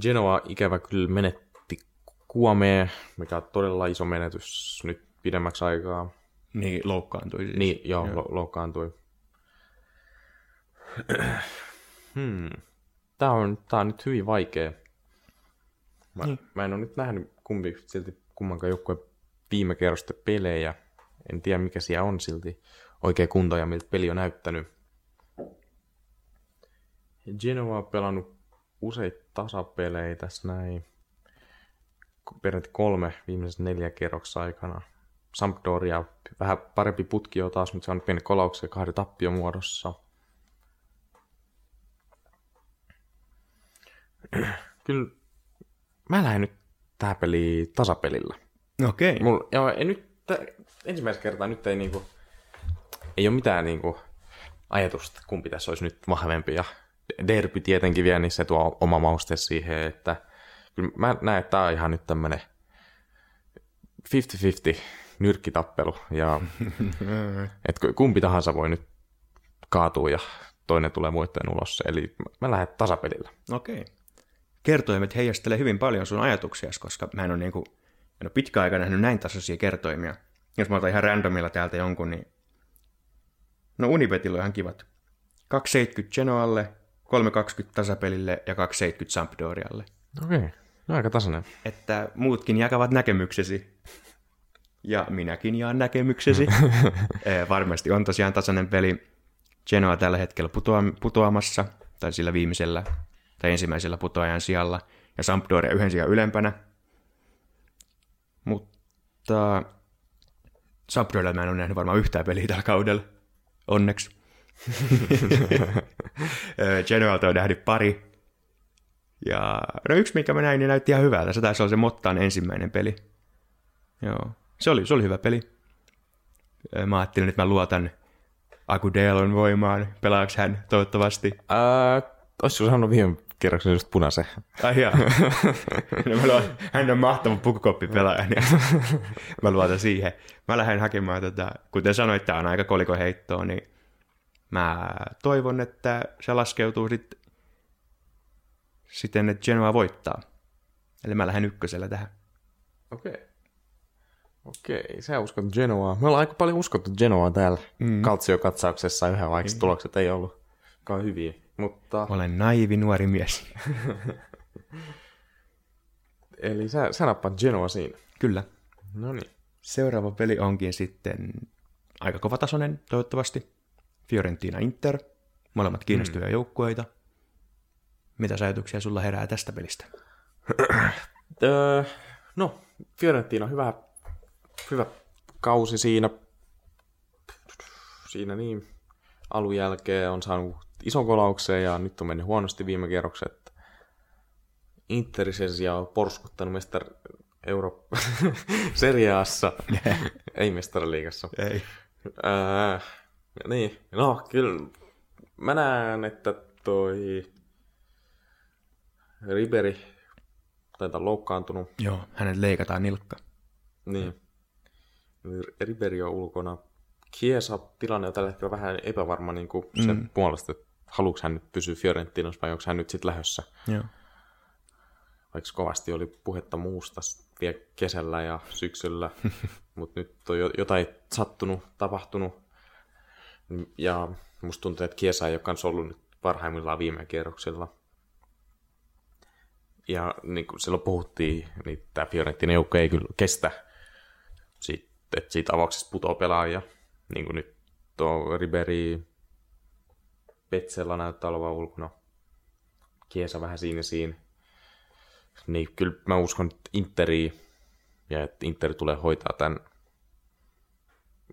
Genoa ikävä kyllä menetti Kuomeen, mikä on todella iso menetys nyt pidemmäksi aikaa. Niin, loukkaantui siis. Niin, joo, joo. Lo- loukkaantui. hmm. Tämä on, tää on nyt hyvin vaikea. Mä, Niin. mä en ole nyt nähnyt kumpi, silti kummankaan joukkueen viime kerrosten pelejä. En tiedä, mikä siellä on silti oikea kunto ja miltä peli on näyttänyt. Genoa on pelannut useita tasapelejä tässä näin. Peräti kolme viimeiset neljä kerroksen aikana. Sampdoria vähän parempi putki on taas, mutta se on pieni kolauksia kahden tappion muodossa. *clears throat* Kyllä mä lähden nyt tähän peliin tasapelillä. Okei. Okay. Mulla, joo, ei nyt, ensimmäistä kertaa nyt ei niinku, ei ole mitään niinku ajatusta, kumpi tässä olisi nyt vahvempi. Ja derby tietenkin vielä, niin se tuo oma mauste siihen, että kyllä mä näen, että tämä on ihan nyt tämmönen 50-50 nyrkkitappelu. Ja *laughs* että kumpi tahansa voi nyt kaatua ja toinen tulee muiden ulos. Eli mä lähden tasapelillä. Okei. Kertoimet heijastelee hyvin paljon sun ajatuksia, koska mä en ole, niinku, en ole pitkä aika nähnyt näin tasaisia kertoimia. Jos mä otan ihan randomilla täältä jonkun, niin... No Unibetilla on ihan kivat. 2,70 Genoalle, 3,20 tasapelille ja 2,70 Sampdorialle. Okei, no aika tasainen. Että muutkin jakavat näkemyksesi. Ja minäkin jaan näkemyksesi. *laughs* Varmasti on tosiaan tasainen peli. Genoa tällä hetkellä putoa- putoamassa, tai sillä viimeisellä, tai ensimmäisellä putoajan sijalla, ja Sampdoria yhden sijaan ylempänä. Mutta Sampdorialla mä en ole nähnyt varmaan yhtään peliä tällä kaudella. Onneksi. *laughs* Genoalta on nähnyt pari. Ja no yksi, mikä mä näin, niin näytti ihan hyvältä. Se taisi olla se Mottaan ensimmäinen peli. Joo. Se oli, se oli hyvä peli. Mä ajattelin, että mä luotan Agudelon voimaan. Pelaaks hän toivottavasti? Ää, olisiko sanonut viime kerroksen just punaisen? Ai jaa. no, mä luotan, hän on mahtava pukukoppipelaaja, niin mä luotan siihen. Mä lähden hakemaan, tota, kuten sanoit, tää on aika kolikoheittoa, niin mä toivon, että se laskeutuu sit, siten, että Genoa voittaa. Eli mä lähden ykkösellä tähän. Okei. Okay. Okei, sä uskot Genoaa. Me ollaan aika paljon uskottu Genoaa täällä mm. Kaltsio-katsauksessa yhä, vaikka mm. tulokset ei ollut hyviä. Mutta... Olen naivi nuori mies. *laughs* Eli sä, sä nappaat Genoa siinä. Kyllä. No niin. Seuraava peli onkin sitten aika kovatasoinen, toivottavasti. Fiorentina Inter. Molemmat kiinnostavia mm. joukkueita. Mitä ajatuksia sulla herää tästä pelistä? *clears throat* öö, no, Fiorentina on hyvä hyvä kausi siinä. Siinä niin. Alun jälkeen on saanut ison kolauksen ja nyt on mennyt huonosti viime kierrokset. Interi sen sijaan on porskuttanut mestar Euro *laughs* seriaassa, *laughs* ei mestariliigassa. Ei. Ää, niin, no kyllä mä näen, että toi Riberi taitaa loukkaantunut. Joo, hänet leikataan nilkka. Niin. Riberi on ulkona. Kiesa tilanne on tällä hetkellä vähän epävarma niin kuin sen mm. puolesta, että haluatko hän nyt pysyä Fiorentinassa vai onko hän nyt sitten lähössä. Joo. Vaikka kovasti oli puhetta muusta vielä kesällä ja syksyllä, *laughs* mutta nyt on jotain sattunut, tapahtunut. Ja musta tuntuu, että Kiesa ei ole kanssa ollut nyt parhaimmillaan viime kierroksilla. Ja niin kuin silloin puhuttiin, niin tämä Fiorentina joukko ei kyllä kestä, siitä, että siitä avauksesta putoaa pelaajia. Niin kuin nyt tuo Riberi, Petsellä näyttää olevan ulkona. Kiesa vähän siinä siinä. Niin kyllä mä uskon, että Interi ja että Inter tulee hoitaa tämän.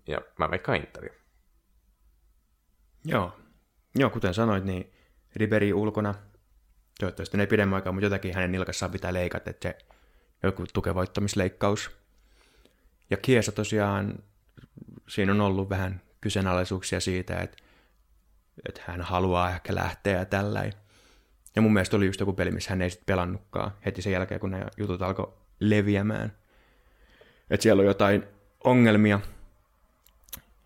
Ja mä veikkaan Interi. Joo. Joo, kuten sanoit, niin Riberi ulkona. Toivottavasti ne pidemmän aikaa, mutta jotakin hänen nilkassaan pitää leikata, että se joku tukevoittamisleikkaus. Ja Kiesa tosiaan, siinä on ollut vähän kyseenalaisuuksia siitä, että, että hän haluaa ehkä lähteä ja tällä. Ja mun mielestä oli just joku peli, missä hän ei sitten pelannutkaan heti sen jälkeen, kun ne jutut alkoi leviämään. Että siellä on jotain ongelmia.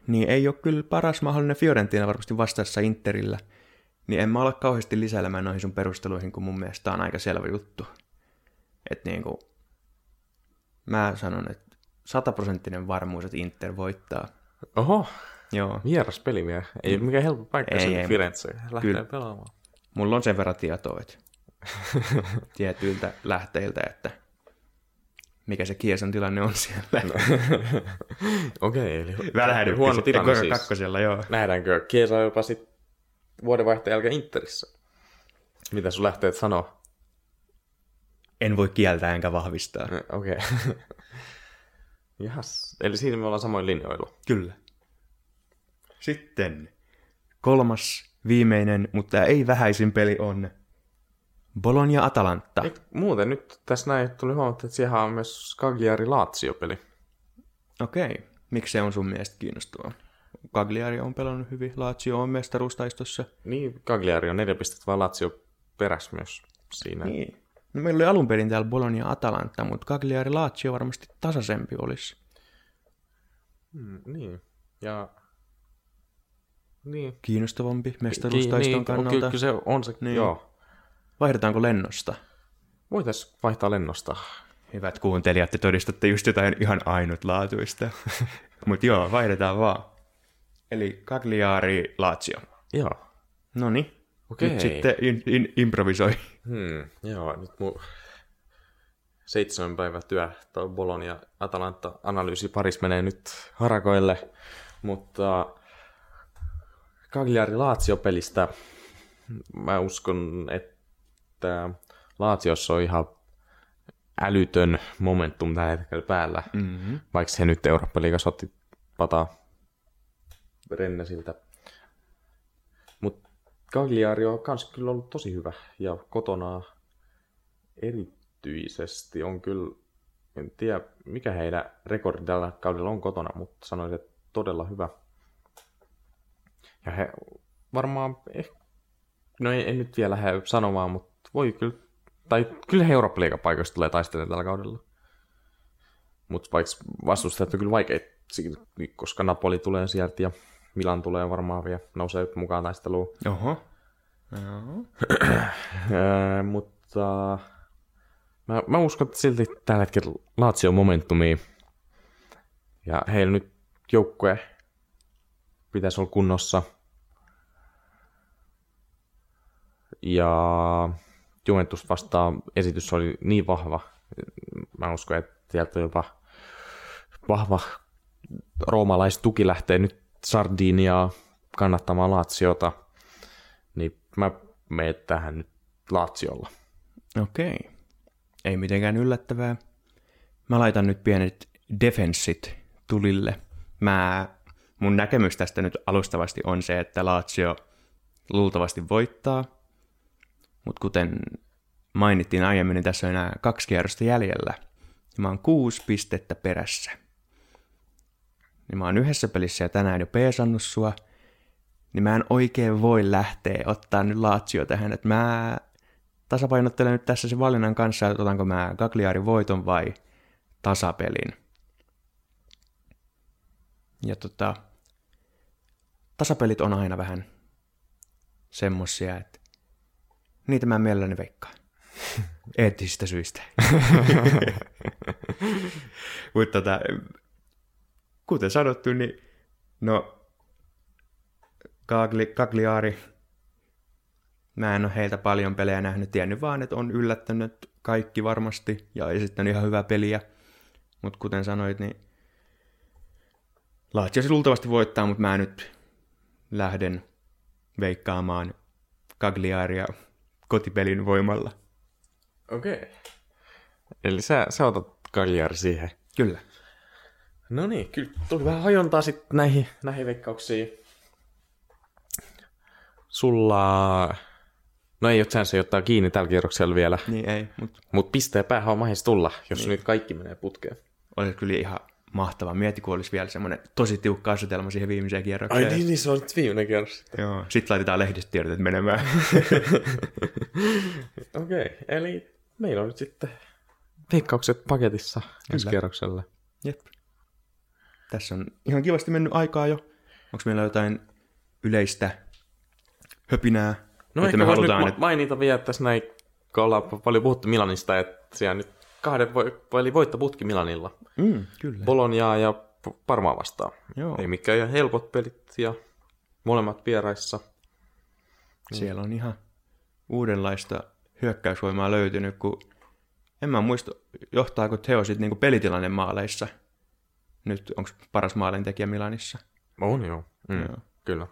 Niin ei ole kyllä paras mahdollinen Fiorentina varmasti vastaessa Interillä. Niin en mä ole kauheasti lisäilemään noihin sun perusteluihin, kun mun mielestä on aika selvä juttu. Että niinku, mä sanon, että sataprosenttinen varmuus, että Inter voittaa. Oho, Joo. vieras peli vielä. Ei ole mikään helppo paikka Ei, ei. Firenze lähteä Kyllä. pelaamaan. Mulla on sen verran tietoa, että *laughs* tietyiltä lähteiltä, että mikä se Kiesan tilanne on siellä. No. *laughs* Okei, eli Välähdytti huono sitten tilanne siis. kakkosella, joo. Nähdäänkö Kiesa jopa sit vuodenvaihteen jälkeen Interissä? Mitä sun lähteet sanoo? En voi kieltää enkä vahvistaa. Okei. Okay. *laughs* Jahas. Eli siinä me ollaan samoin linjoilla. Kyllä. Sitten kolmas, viimeinen, mutta ei vähäisin peli on Bologna Atalanta. Eik, muuten nyt tässä näin tuli huomattu, että siellä on myös Cagliari Lazio-peli. Okei. Miksi se on sun mielestä kiinnostavaa? Cagliari on pelannut hyvin, Lazio on mestaruustaistossa. Niin, Cagliari on neljä pistettä, vaan Lazio peräs myös siinä. Niin. No meillä oli alun perin täällä Bologna Atalanta, mutta Cagliari Lazio varmasti tasaisempi olisi. Mm, niin. Ja... Niin. Kiinnostavampi mestaruustaiston niin, kannalta. Kyllä, kyllä se on se, Niin. niin. joo. Vaihdetaanko lennosta? Voitaisiin vaihtaa lennosta. Hyvät kuuntelijat, te todistatte just jotain ihan ainutlaatuista. *laughs* Mutta joo, vaihdetaan vaan. Eli Cagliari Lazio. Joo. No niin. Okei. Nyt sitten in, in, improvisoi. Hmm, joo, nyt mun seitsemän päivä työ toi Bolon ja Atalanta-analyysi paris menee nyt harakoille, mutta Cagliari Lazio-pelistä mä uskon, että Laatiossa on ihan älytön momentum tällä hetkellä päällä, Mm-hmm. vaikka he nyt Eurooppa-liigassa otti pataa Rennesiltä. Cagliari on kans kyllä ollut tosi hyvä ja kotona erityisesti on kyllä, en tiedä mikä heidän rekordi tällä kaudella on kotona, mutta sanoisin, että todella hyvä. Ja he varmaan, eh, no ei, en nyt vielä lähde sanomaan, mutta voi kyllä, tai kyllä he eurooppa paikoista tulee taistelemaan tällä kaudella. Mutta vaikka vastustajat on kyllä vaikeita, koska Napoli tulee sieltä ja Milan tulee varmaan vielä nousee mukaan taisteluun. Oho. Joo. *clears throat* Mutta mä, mä uskon, että silti tällä hetkellä Lazio on momentumia. Ja heillä nyt joukkue pitäisi olla kunnossa. Ja Juventus vastaan esitys oli niin vahva. Mä uskon, että sieltä jopa vahva roomalaistuki lähtee nyt Sardiniaa kannattamaan Laziota. Niin mä menen tähän nyt Laziolla. Okei. Ei mitenkään yllättävää. Mä laitan nyt pienet defenssit tulille. Mä, mun näkemys tästä nyt alustavasti on se, että Lazio luultavasti voittaa, mutta kuten mainittiin aiemmin, niin tässä on enää kaksi kierrosta jäljellä. Mä oon kuusi pistettä perässä. Niin mä oon yhdessä pelissä ja tänään jo peesannut sua, niin mä en oikein voi lähteä ottaa nyt Lazio tähän, että mä tasapainottelen nyt tässä se valinnan kanssa, että otanko mä Gagliari voiton vai tasapelin. Ja tota, tasapelit on aina vähän semmosia, että niitä mä mielelläni veikkaan. *laughs* Eettisistä syistä. *laughs* Mutta tota, kuten sanottu, niin no Gagli, Gagliari, mä en ole heiltä paljon pelejä nähnyt, tiennyt vaan, että on yllättänyt kaikki varmasti ja esittänyt ihan hyvää peliä. Mutta kuten sanoit, niin Lazio luultavasti voittaa, mutta mä nyt lähden veikkaamaan Cagliaria kotipelin voimalla. Okei. Okay. Eli sä, sä otat Cagliari siihen. Kyllä. No niin, kyllä tuli vähän hajontaa sitten näihin, näihin veikkauksiin. Sulla... No ei ole chance ottaa kiinni tällä kierroksella vielä. Niin ei, mutta Mutta pisteen päähän on mahdollista tulla, jos Niin. niin. nyt kaikki menee putkeen. olisi kyllä ihan mahtava. Mieti, kun olisi vielä semmoinen tosi tiukka asetelma siihen viimeiseen kierrokseen. niin, se on nyt viimeinen kierros. Joo. Sitten laitetaan lehdistötiedotet menemään. *laughs* Okei, okay, eli meillä on nyt sitten veikkaukset paketissa ensi kierrokselle. Jep. Tässä on ihan kivasti mennyt aikaa jo. Onko meillä jotain yleistä höpinää? No että ehkä me halutaan, nyt että... ma- mainita vielä tässä näin, kun ollaan paljon puhuttu Milanista, että siellä nyt kahden vo- eli voittoputki Milanilla. Mm, kyllä. Boloniaa ja Parmaa vastaan. Joo. Ei mikään ihan helpot pelit ja molemmat vieraissa. Siellä on ihan uudenlaista hyökkäysvoimaa löytynyt, kun en mä muista, johtaako Theo sitten niinku pelitilanne maaleissa. Nyt onko paras maalintekijä Milanissa? On joo. Mm, Joo. Kyllä.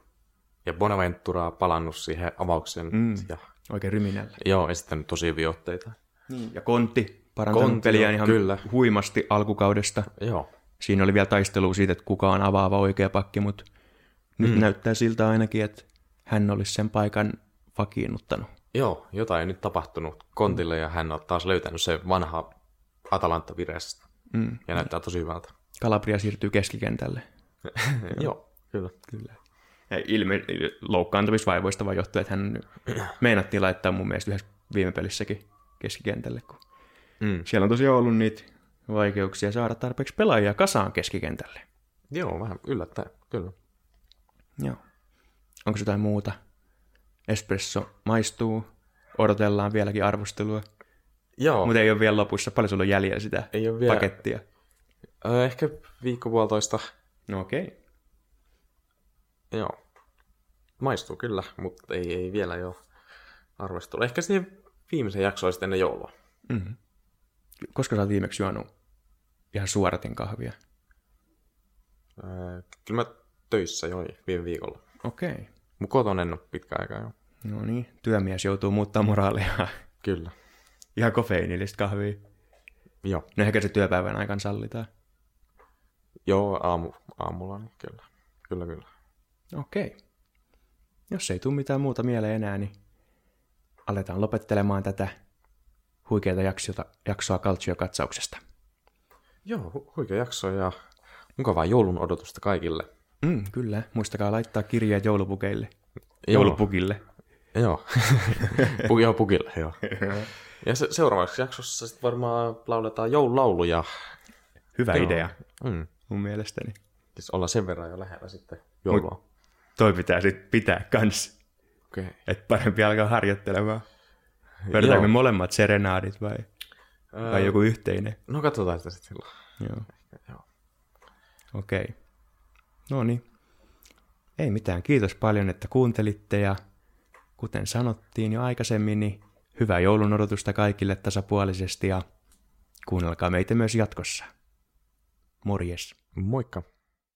Ja Bonaventura on palannut siihen avaukseen. Mm. Ja, Oikein ryminällä. joo, esittänyt tosi hyviä otteita. Niin. Ja Kontti parantanut Kontti, peliä joo, ihan kyllä. huimasti alkukaudesta. Joo. Siinä oli vielä taistelu siitä, että kuka on avaava oikea pakki, mutta nyt Mm. näyttää siltä ainakin, että hän olisi sen paikan vakiinnuttanut. Joo, jotain nyt tapahtunut Kontille ja hän on taas löytänyt se vanha Atalanta vireessä. Mm. Ja näyttää tosi hyvältä. Kalabria siirtyy keskikentälle. *laughs* Joo, kyllä. Kyllä. Ilme loukkaantumisvaivoista vaan johtuu, että hän meinattiin laittaa mun mielestä yhdessä viime pelissäkin keskikentälle, kun Mm. siellä on tosiaan ollut niitä vaikeuksia saada tarpeeksi pelaajia kasaan keskikentälle. Joo, vähän yllättäen, kyllä. Joo. Onko jotain muuta? Espresso maistuu, odotellaan vieläkin arvostelua, Joo, mutta ei ole vielä lopussa. Paljon sulla on jäljellä sitä ei ole vielä... pakettia? Ehkä viikko puolitoista. No okei. Okay. Joo. Maistuu kyllä, mutta ei, ei vielä jo arvostelu. Ehkä siihen viimeisen jaksoon sitten ennen joulua. Mm-hmm. Koska sä oot viimeksi juonut ihan suoratin kahvia? Öö, kyllä mä töissä join viime viikolla. Okei. Okay. Mun kotona en ole pitkä aikaa jo. No niin, työmies joutuu muuttaa moraalia. Kyllä. ihan kofeiinillista kahvia. Joo. No ehkä se työpäivän aikana sallitaan. Joo, aamu, aamulla niin kyllä. Kyllä, kyllä. Okei. Jos ei tule mitään muuta mieleen enää, niin aletaan lopettelemaan tätä huikeata jaksoa, jaksoa Calcio-katsauksesta. Joo, hu- huikea jakso ja mukavaa joulun odotusta kaikille. Mm, kyllä, muistakaa laittaa kirjeet joulupukeille. Joulupukille. Joo. *laughs* Pu- joo, pukille, joo. *laughs* Ja se, seuraavaksi jaksossa sitten varmaan lauletaan joululauluja. Hyvä Joo. idea, Mm. Mun mielestäni. Siis ollaan sen verran jo lähellä sitten joulua. Toi pitää sitten pitää kans. Okay. että parempi alkaa harjoittelemaan. Vedetäänkö me molemmat serenaadit vai, vai joku yhteinen? No katsotaan sitä sitten silloin. Joo. Joo. Okei. Okay. No niin. Ei mitään. Kiitos paljon, että kuuntelitte ja kuten sanottiin jo aikaisemmin, niin hyvää joulun odotusta kaikille tasapuolisesti ja kuunnelkaa meitä myös jatkossa. Morjes. Moikka.